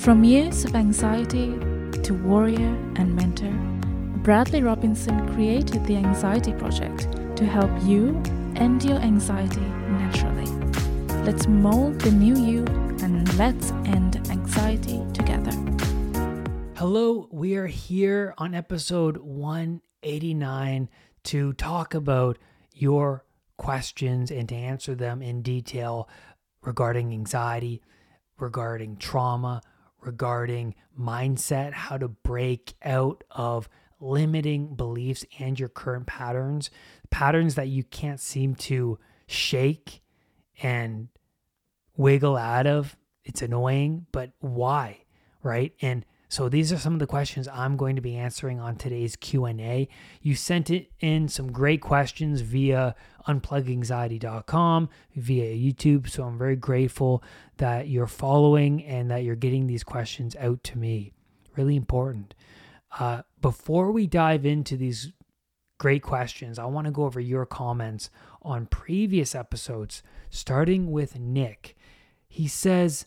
From years of anxiety to warrior and mentor, Bradley Robinson created the Anxiety Project to help you end your anxiety naturally. Let's mold the new you and let's end anxiety together. Hello, we are here on episode 189 to talk about your questions and to answer them in detail regarding anxiety, regarding trauma, regarding mindset, how to break out of limiting beliefs and your current patterns, patterns that you can't seem to shake and wiggle out of. It's annoying, but why? Right? And so these are some of the questions I'm going to be answering on today's Q&A. You sent it in some great questions via unpluganxiety.com, via YouTube, so I'm very grateful that you're following and that you're getting these questions out to me. Really important. Uh, before we dive into these great questions, I want to go over your comments on previous episodes, starting with Nick. He says,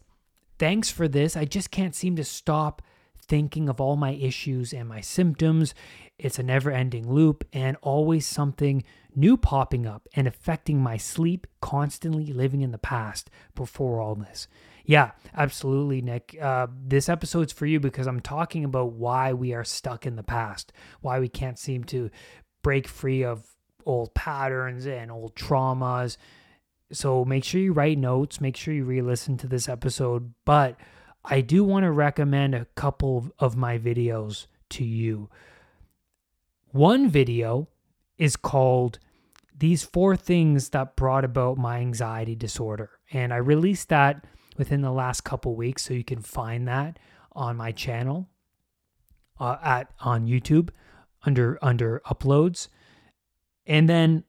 Thanks for this. I just can't seem to stop thinking of all my issues and my symptoms. It's a never ending loop and always something new popping up and affecting my sleep, constantly living in the past before all this. Yeah, absolutely, Nick. Uh, this episode's for you because I'm talking about why we are stuck in the past, why we can't seem to break free of old patterns and old traumas. So make sure you write notes, make sure you re listen to this episode. But I do want to recommend a couple of my videos to you. One video is called These Four Things That Brought About My Anxiety Disorder. And I released that within the last couple weeks, so you can find that on my channel uh, at on YouTube under under uploads. And then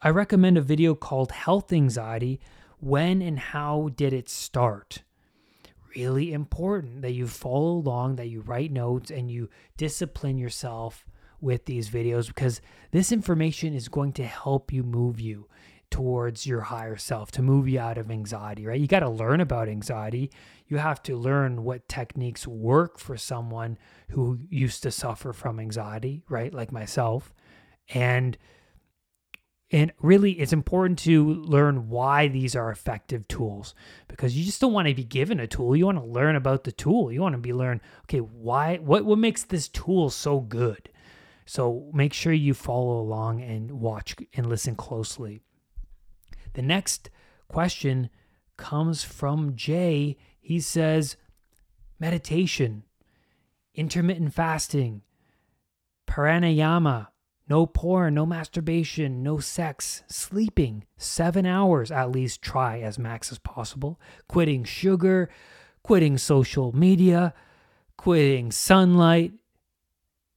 I recommend a video called Health Anxiety When and How Did It Start? Really important that you follow along, that you write notes, and you discipline yourself with these videos because this information is going to help you move you towards your higher self, to move you out of anxiety, right? You got to learn about anxiety. You have to learn what techniques work for someone who used to suffer from anxiety, right? Like myself. And and really, it's important to learn why these are effective tools because you just don't want to be given a tool. You want to learn about the tool. You want to be learn, okay, why, what, what makes this tool so good? So make sure you follow along and watch and listen closely. The next question comes from Jay. He says, meditation, intermittent fasting, pranayama, no porn, no masturbation, no sex, sleeping seven hours at least, try as max as possible, quitting sugar, quitting social media, quitting sunlight,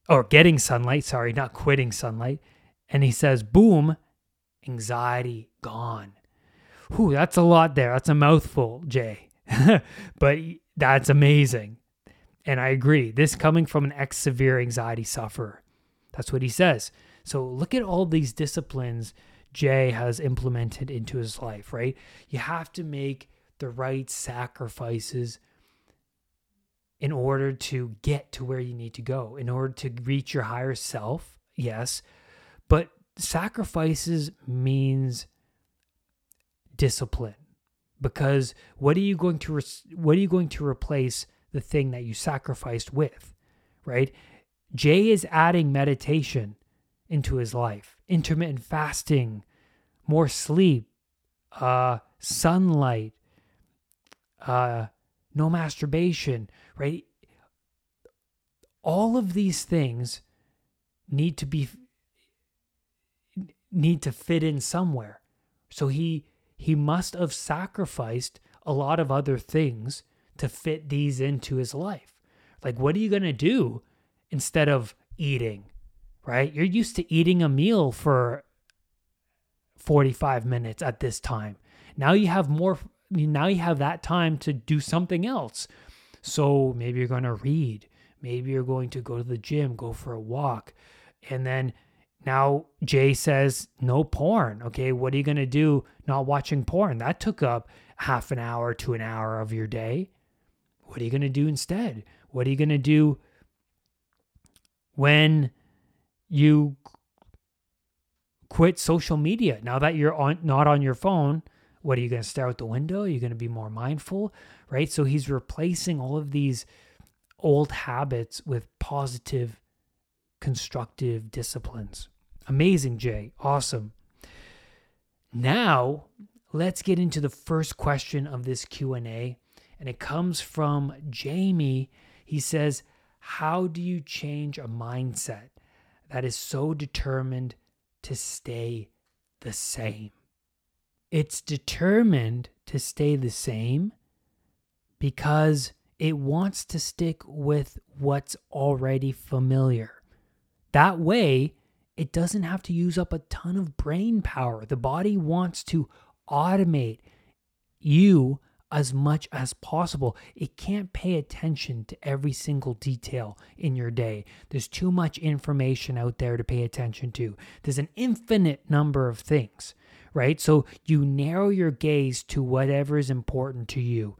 or getting sunlight, sorry, not quitting sunlight. And he says, boom, anxiety gone. Whew, that's a lot there. That's a mouthful, Jay. but that's amazing. And I agree. This coming from an ex severe anxiety sufferer. That's what he says. So look at all these disciplines Jay has implemented into his life, right? You have to make the right sacrifices in order to get to where you need to go, in order to reach your higher self. Yes. But sacrifices means discipline because what are you going to re- what are you going to replace the thing that you sacrificed with right jay is adding meditation into his life intermittent fasting, more sleep, uh, sunlight, uh, no masturbation, right? All of these things need to be need to fit in somewhere. So he he must have sacrificed a lot of other things to fit these into his life. Like what are you going to do instead of eating right? You're used to eating a meal for 45 minutes at this time. Now you have more now you have that time to do something else. So maybe you're going to read, maybe you're going to go to the gym, go for a walk. And then now Jay says no porn. Okay, what are you going to do not watching porn? That took up half an hour to an hour of your day. What are you going to do instead? What are you going to do when you quit social media? Now that you're on not on your phone, what are you going to stare out the window? You're you going to be more mindful? Right? So he's replacing all of these old habits with positive constructive disciplines. Amazing, Jay. Awesome. Now, let's get into the first question of this Q&A, and it comes from Jamie. He says, "How do you change a mindset that is so determined to stay the same?" It's determined to stay the same because it wants to stick with what's already familiar. That way, it doesn't have to use up a ton of brain power. The body wants to automate you as much as possible. It can't pay attention to every single detail in your day. There's too much information out there to pay attention to. There's an infinite number of things, right? So you narrow your gaze to whatever is important to you,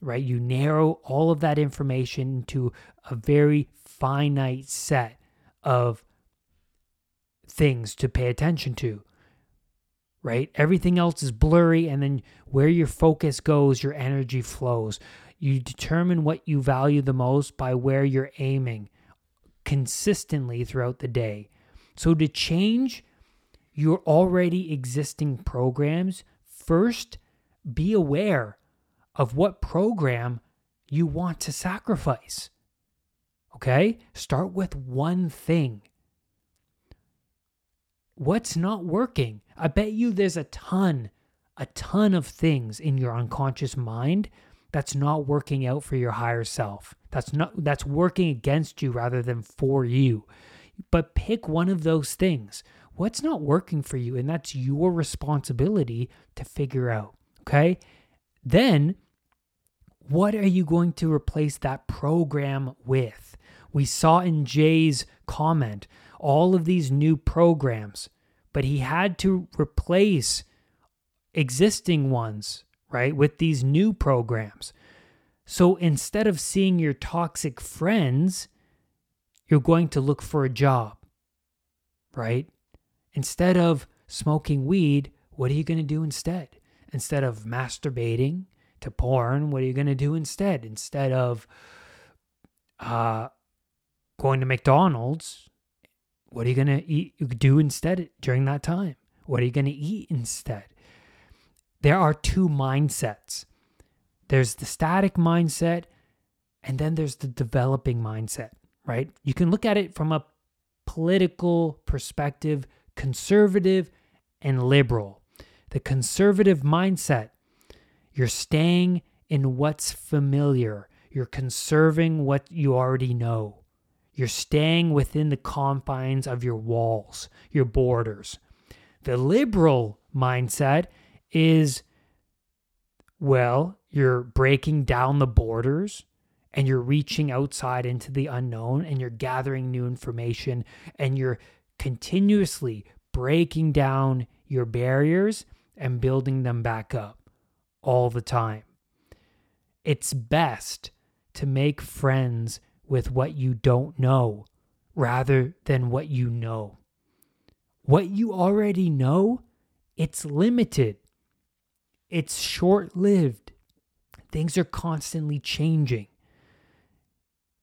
right? You narrow all of that information to a very finite set of things to pay attention to right? Everything else is blurry, and then where your focus goes, your energy flows. You determine what you value the most by where you're aiming consistently throughout the day. So, to change your already existing programs, first be aware of what program you want to sacrifice. Okay? Start with one thing what's not working? I bet you there's a ton, a ton of things in your unconscious mind that's not working out for your higher self. That's not that's working against you rather than for you. But pick one of those things. What's not working for you and that's your responsibility to figure out, okay? Then what are you going to replace that program with? We saw in Jay's comment all of these new programs, but he had to replace existing ones, right, with these new programs. So instead of seeing your toxic friends, you're going to look for a job, right? Instead of smoking weed, what are you going to do instead? Instead of masturbating to porn, what are you going to do instead? Instead of uh, going to McDonald's, what are you going to eat do instead during that time? What are you going to eat instead? There are two mindsets. There's the static mindset and then there's the developing mindset, right? You can look at it from a political perspective, conservative and liberal. The conservative mindset, you're staying in what's familiar. You're conserving what you already know. You're staying within the confines of your walls, your borders. The liberal mindset is well, you're breaking down the borders and you're reaching outside into the unknown and you're gathering new information and you're continuously breaking down your barriers and building them back up all the time. It's best to make friends with what you don't know rather than what you know. What you already know, it's limited, it's short lived. Things are constantly changing.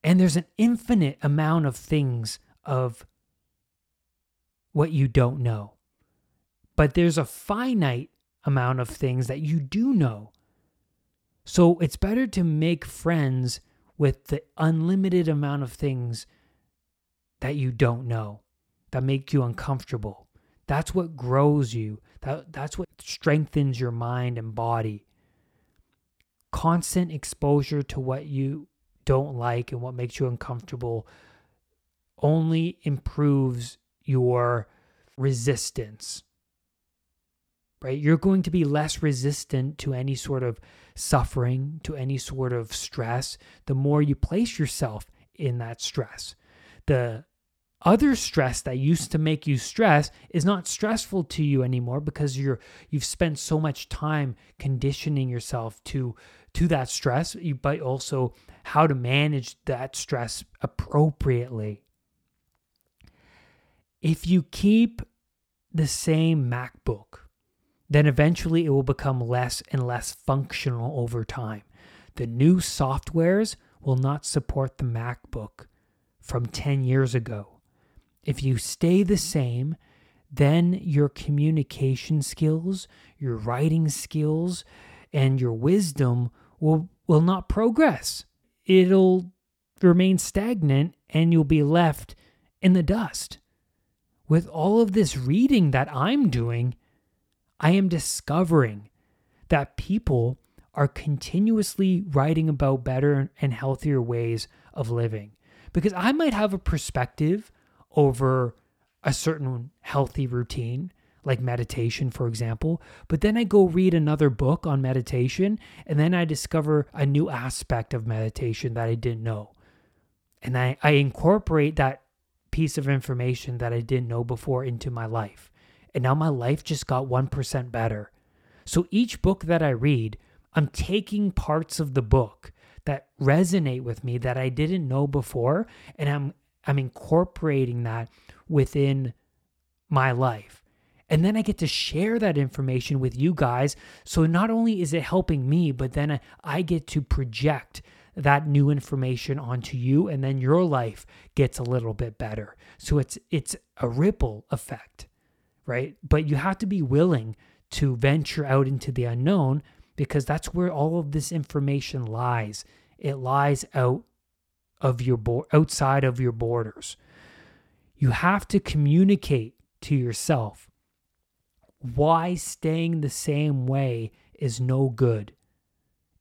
And there's an infinite amount of things of what you don't know. But there's a finite amount of things that you do know. So it's better to make friends with the unlimited amount of things that you don't know that make you uncomfortable. That's what grows you. That, that's what strengthens your mind and body. Constant exposure to what you don't like and what makes you uncomfortable only improves your resistance right? You're going to be less resistant to any sort of suffering, to any sort of stress, the more you place yourself in that stress. The other stress that used to make you stress is not stressful to you anymore because you're you've spent so much time conditioning yourself to to that stress, but also how to manage that stress appropriately. If you keep the same MacBook, then eventually it will become less and less functional over time. The new softwares will not support the MacBook from 10 years ago. If you stay the same, then your communication skills, your writing skills, and your wisdom will, will not progress. It'll remain stagnant and you'll be left in the dust. With all of this reading that I'm doing, I am discovering that people are continuously writing about better and healthier ways of living. Because I might have a perspective over a certain healthy routine, like meditation, for example, but then I go read another book on meditation, and then I discover a new aspect of meditation that I didn't know. And I, I incorporate that piece of information that I didn't know before into my life. And now my life just got 1% better. So each book that I read, I'm taking parts of the book that resonate with me that I didn't know before and I'm I'm incorporating that within my life. And then I get to share that information with you guys. So not only is it helping me, but then I get to project that new information onto you and then your life gets a little bit better. So it's it's a ripple effect, right? But you have to be willing to venture out into the unknown because that's where all of this information lies. It lies out of your bo- outside of your borders. You have to communicate to yourself why staying the same way is no good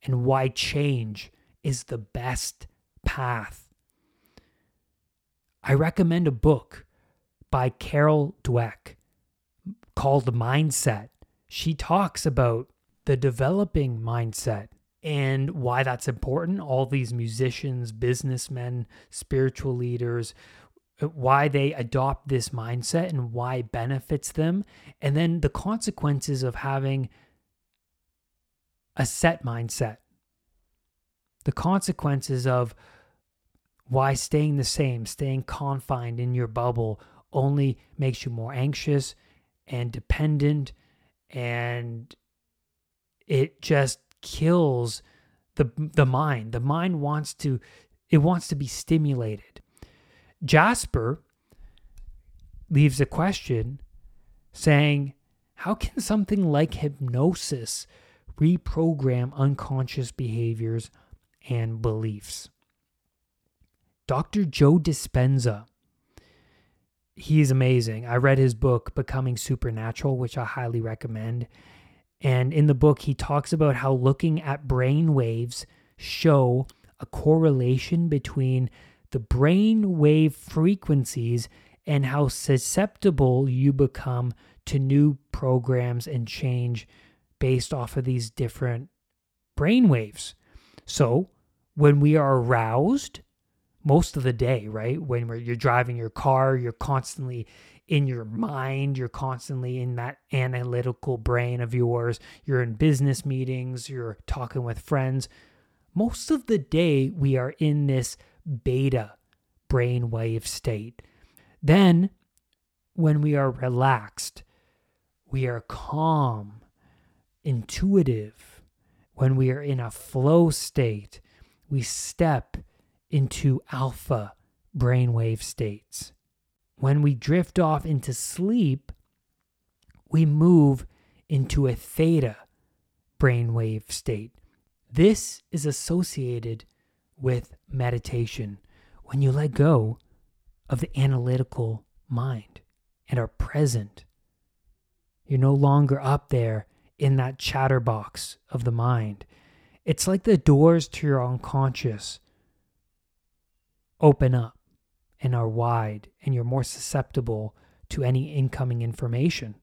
and why change is the best path. I recommend a book by Carol Dweck called Mindset. She talks about the developing mindset and why that's important. All these musicians, businessmen, spiritual leaders, uh, why they adopt this mindset and why it benefits them, and then the consequences of having a set mindset. The consequences of why staying the same, staying confined in your bubble only makes you more anxious and dependent and it just kills the the mind. The mind wants to it wants to be stimulated. Jasper leaves a question saying, How can something like hypnosis reprogram unconscious behaviors and beliefs? Dr. Joe Dispenza, he's amazing. I read his book, Becoming Supernatural, which I highly recommend. And in the book, he talks about how looking at brain waves show a correlation between the brain wave frequencies and how susceptible you become to new programs and change based off of these different brain waves. So, when we are aroused, most of the day, right? When you're driving your car, you're constantly in your mind, you're constantly in that analytical brain of yours. You're in business meetings, you're talking with friends. Most of the day, we are in this beta brainwave state. Then, when we are relaxed, we are calm, intuitive. When we are in a flow state, we step into alpha brainwave states. When we drift off into sleep, we move into a theta brainwave state. This is associated with meditation when you let go of the analytical mind and are present. You're no longer up there in that chatterbox of the mind. It's like the doors to your unconscious open up and are wide, and you're more susceptible to any incoming information.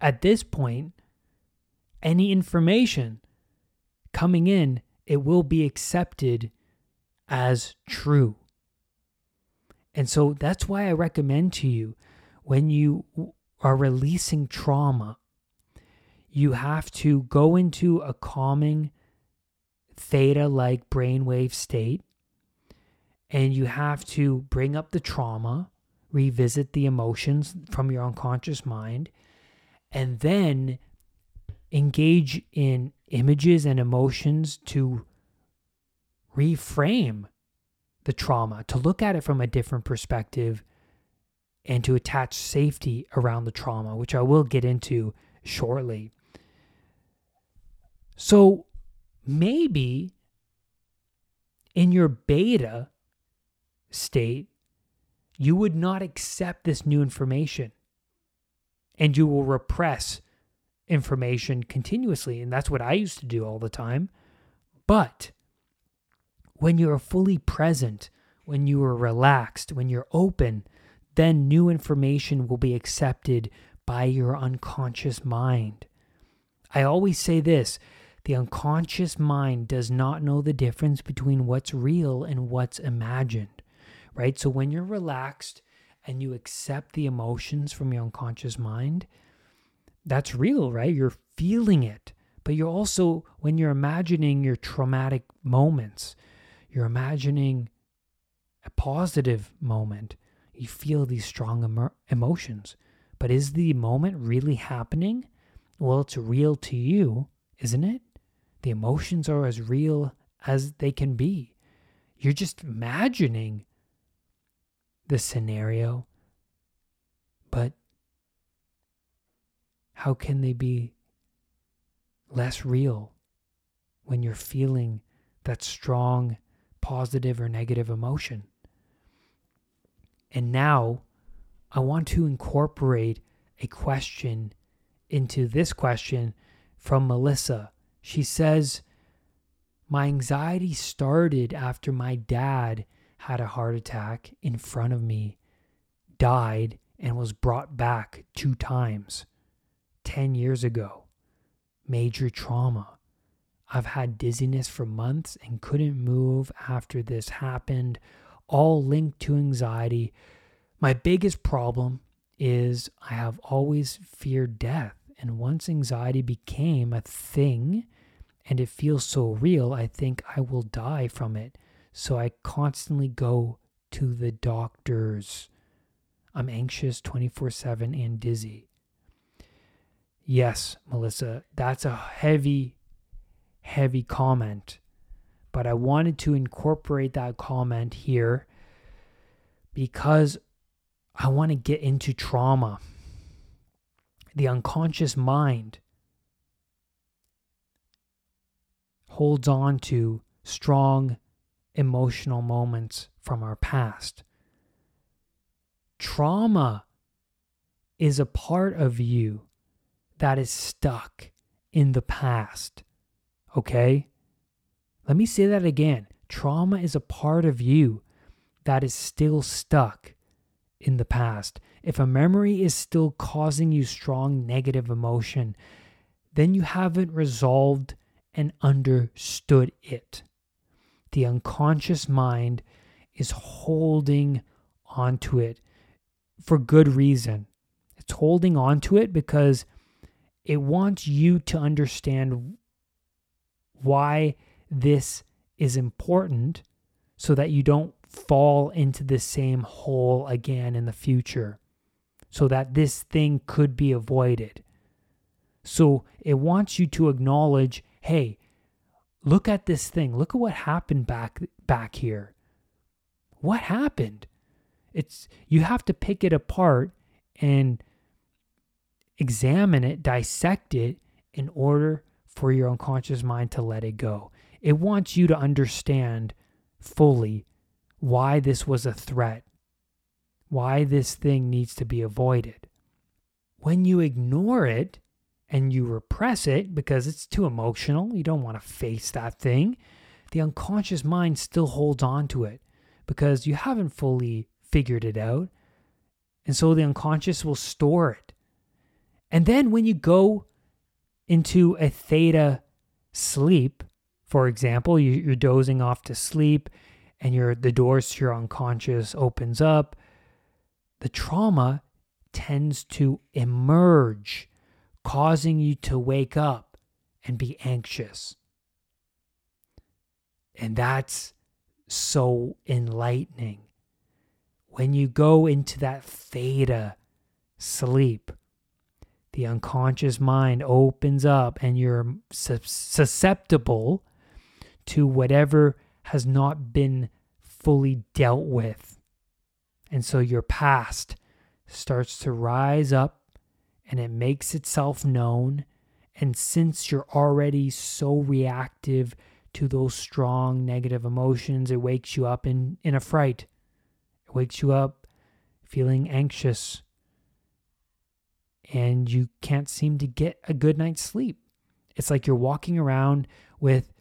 At this point, any information coming in, it will be accepted as true. And so that's why I recommend to you when you are releasing trauma, you have to go into a calming theta like brainwave state. And you have to bring up the trauma, revisit the emotions from your unconscious mind, and then engage in images and emotions to reframe the trauma, to look at it from a different perspective, and to attach safety around the trauma, which I will get into shortly. So maybe in your beta state, you would not accept this new information and you will repress information continuously. And that's what I used to do all the time. But when you're fully present, when you are relaxed, when you're open, then new information will be accepted by your unconscious mind. I always say this the unconscious mind does not know the difference between what's real and what's imagined, right? So when you're relaxed and you accept the emotions from your unconscious mind, that's real, right? You're feeling it. But you're also, when you're imagining your traumatic moments, you're imagining a positive moment. You feel these strong emo- emotions. But is the moment really happening? Well, it's real to you, isn't it? The emotions are as real as they can be. You're just imagining the scenario, but how can they be less real when you're feeling that strong positive or negative emotion? And now I want to incorporate a question into this question from Melissa she says, My anxiety started after my dad had a heart attack in front of me, died, and was brought back two times 10 years ago. Major trauma. I've had dizziness for months and couldn't move after this happened, all linked to anxiety. My biggest problem is I have always feared death. And once anxiety became a thing and it feels so real, I think I will die from it. So I constantly go to the doctors. I'm anxious 24 7 and dizzy. Yes, Melissa, that's a heavy, heavy comment. But I wanted to incorporate that comment here because I want to get into trauma the unconscious mind holds on to strong emotional moments from our past. Trauma is a part of you that is stuck in the past. Okay? Let me say that again. Trauma is a part of you that is still stuck in the past, if a memory is still causing you strong negative emotion, then you haven't resolved and understood it. The unconscious mind is holding onto it for good reason. It's holding onto it because it wants you to understand why this is important so that you don't fall into the same hole again in the future so that this thing could be avoided. So it wants you to acknowledge, hey, look at this thing. Look at what happened back back here. What happened? It's you have to pick it apart and examine it, dissect it in order for your unconscious mind to let it go. It wants you to understand fully why this was a threat, why this thing needs to be avoided. When you ignore it and you repress it because it's too emotional, you don't want to face that thing, the unconscious mind still holds on to it because you haven't fully figured it out. And so the unconscious will store it. And then when you go into a theta sleep, for example, you, are dozing off to sleep and the doors to your unconscious opens up, the trauma tends to emerge, causing you to wake up and be anxious. And that's so enlightening. When you go into that theta sleep, the unconscious mind opens up and you're susceptible to whatever has not been fully dealt with. And so your past starts to rise up and it makes itself known. And since you're already so reactive to those strong negative emotions, it wakes you up in, in a fright. It wakes you up feeling anxious. And you can't seem to get a good night's sleep. It's like you're walking around with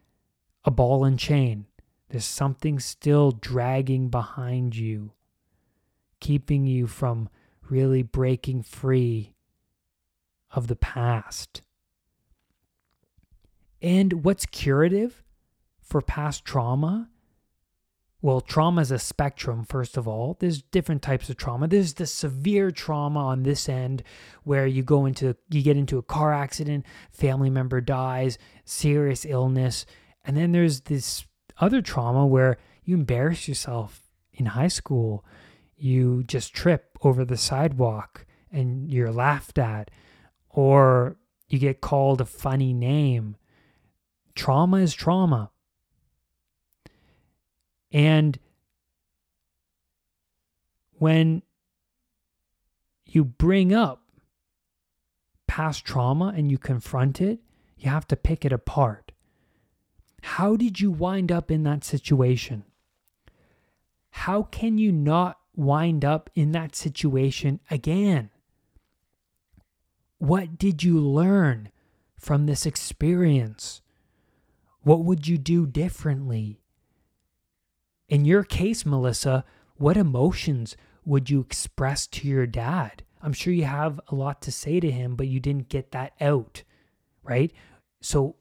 a ball and chain. There's something still dragging behind you, keeping you from really breaking free of the past. And what's curative for past trauma? Well, trauma is a spectrum, first of all. There's different types of trauma. There's the severe trauma on this end where you go into, you get into a car accident, family member dies, serious illness. And then there's this other trauma where you embarrass yourself in high school, you just trip over the sidewalk and you're laughed at, or you get called a funny name. Trauma is trauma. And when you bring up past trauma and you confront it, you have to pick it apart. How did you wind up in that situation? How can you not wind up in that situation again? What did you learn from this experience? What would you do differently? In your case, Melissa, what emotions would you express to your dad? I'm sure you have a lot to say to him, but you didn't get that out, right? So,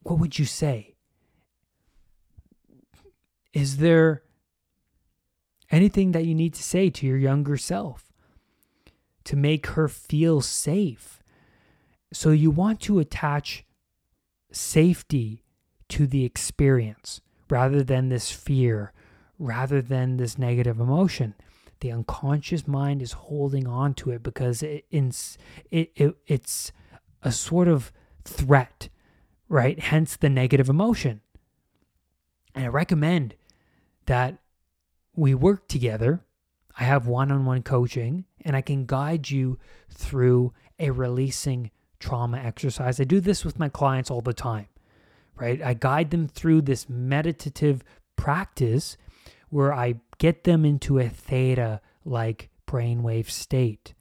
what would you say? Is there anything that you need to say to your younger self to make her feel safe? So you want to attach safety to the experience rather than this fear, rather than this negative emotion. The unconscious mind is holding on to it because it, it, it, it's a sort of threat right? Hence the negative emotion. And I recommend that we work together. I have one on one coaching and I can guide you through a releasing trauma exercise. I do this with my clients all the time, right? I guide them through this meditative practice where I get them into a theta like brainwave state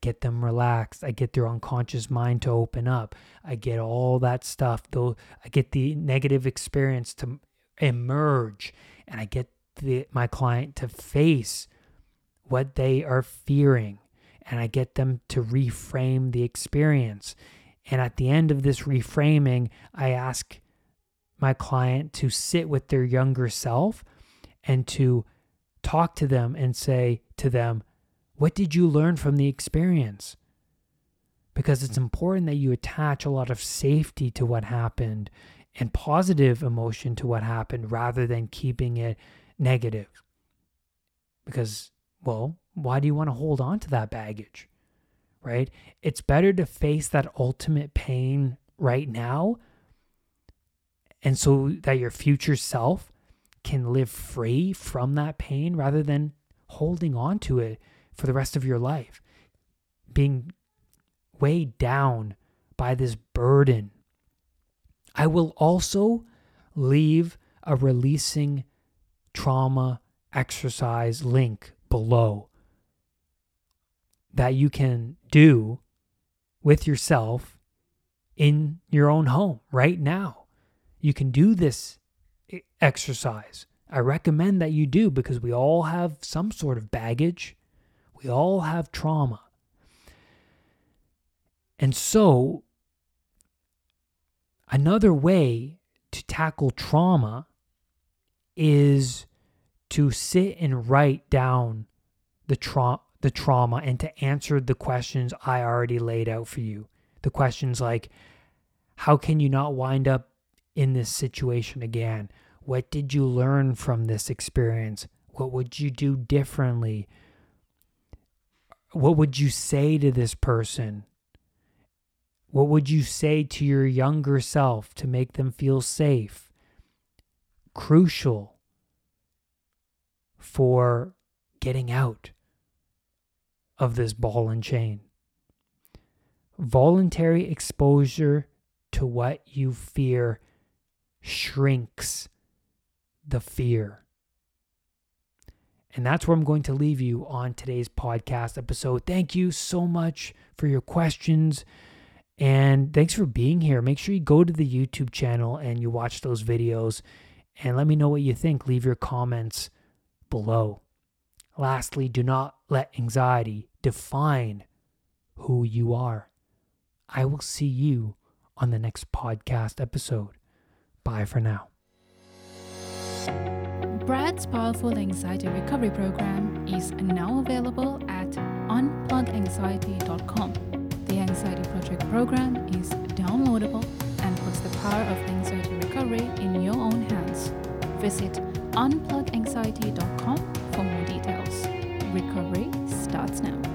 get them relaxed. I get their unconscious mind to open up. I get all that stuff. Though I get the negative experience to emerge, and I get the, my client to face what they are fearing, and I get them to reframe the experience. And at the end of this reframing, I ask my client to sit with their younger self and to talk to them and say to them, what did you learn from the experience? Because it's important that you attach a lot of safety to what happened and positive emotion to what happened rather than keeping it negative. Because, well, why do you want to hold on to that baggage? Right? It's better to face that ultimate pain right now and so that your future self can live free from that pain rather than holding on to it for the rest of your life, being weighed down by this burden. I will also leave a releasing trauma exercise link below that you can do with yourself in your own home right now. You can do this exercise. I recommend that you do because we all have some sort of baggage we all have trauma. And so, another way to tackle trauma is to sit and write down the, tra- the trauma and to answer the questions I already laid out for you. The questions like, how can you not wind up in this situation again? What did you learn from this experience? What would you do differently? What would you say to this person? What would you say to your younger self to make them feel safe? Crucial for getting out of this ball and chain. Voluntary exposure to what you fear shrinks the fear. And that's where I'm going to leave you on today's podcast episode. Thank you so much for your questions. And thanks for being here. Make sure you go to the YouTube channel and you watch those videos and let me know what you think. Leave your comments below. Lastly, do not let anxiety define who you are. I will see you on the next podcast episode. Bye for now. Brad's Powerful Anxiety Recovery Program is now available at unpluganxiety.com. The Anxiety Project program is downloadable and puts the power of anxiety recovery in your own hands. Visit unpluganxiety.com for more details. Recovery starts now.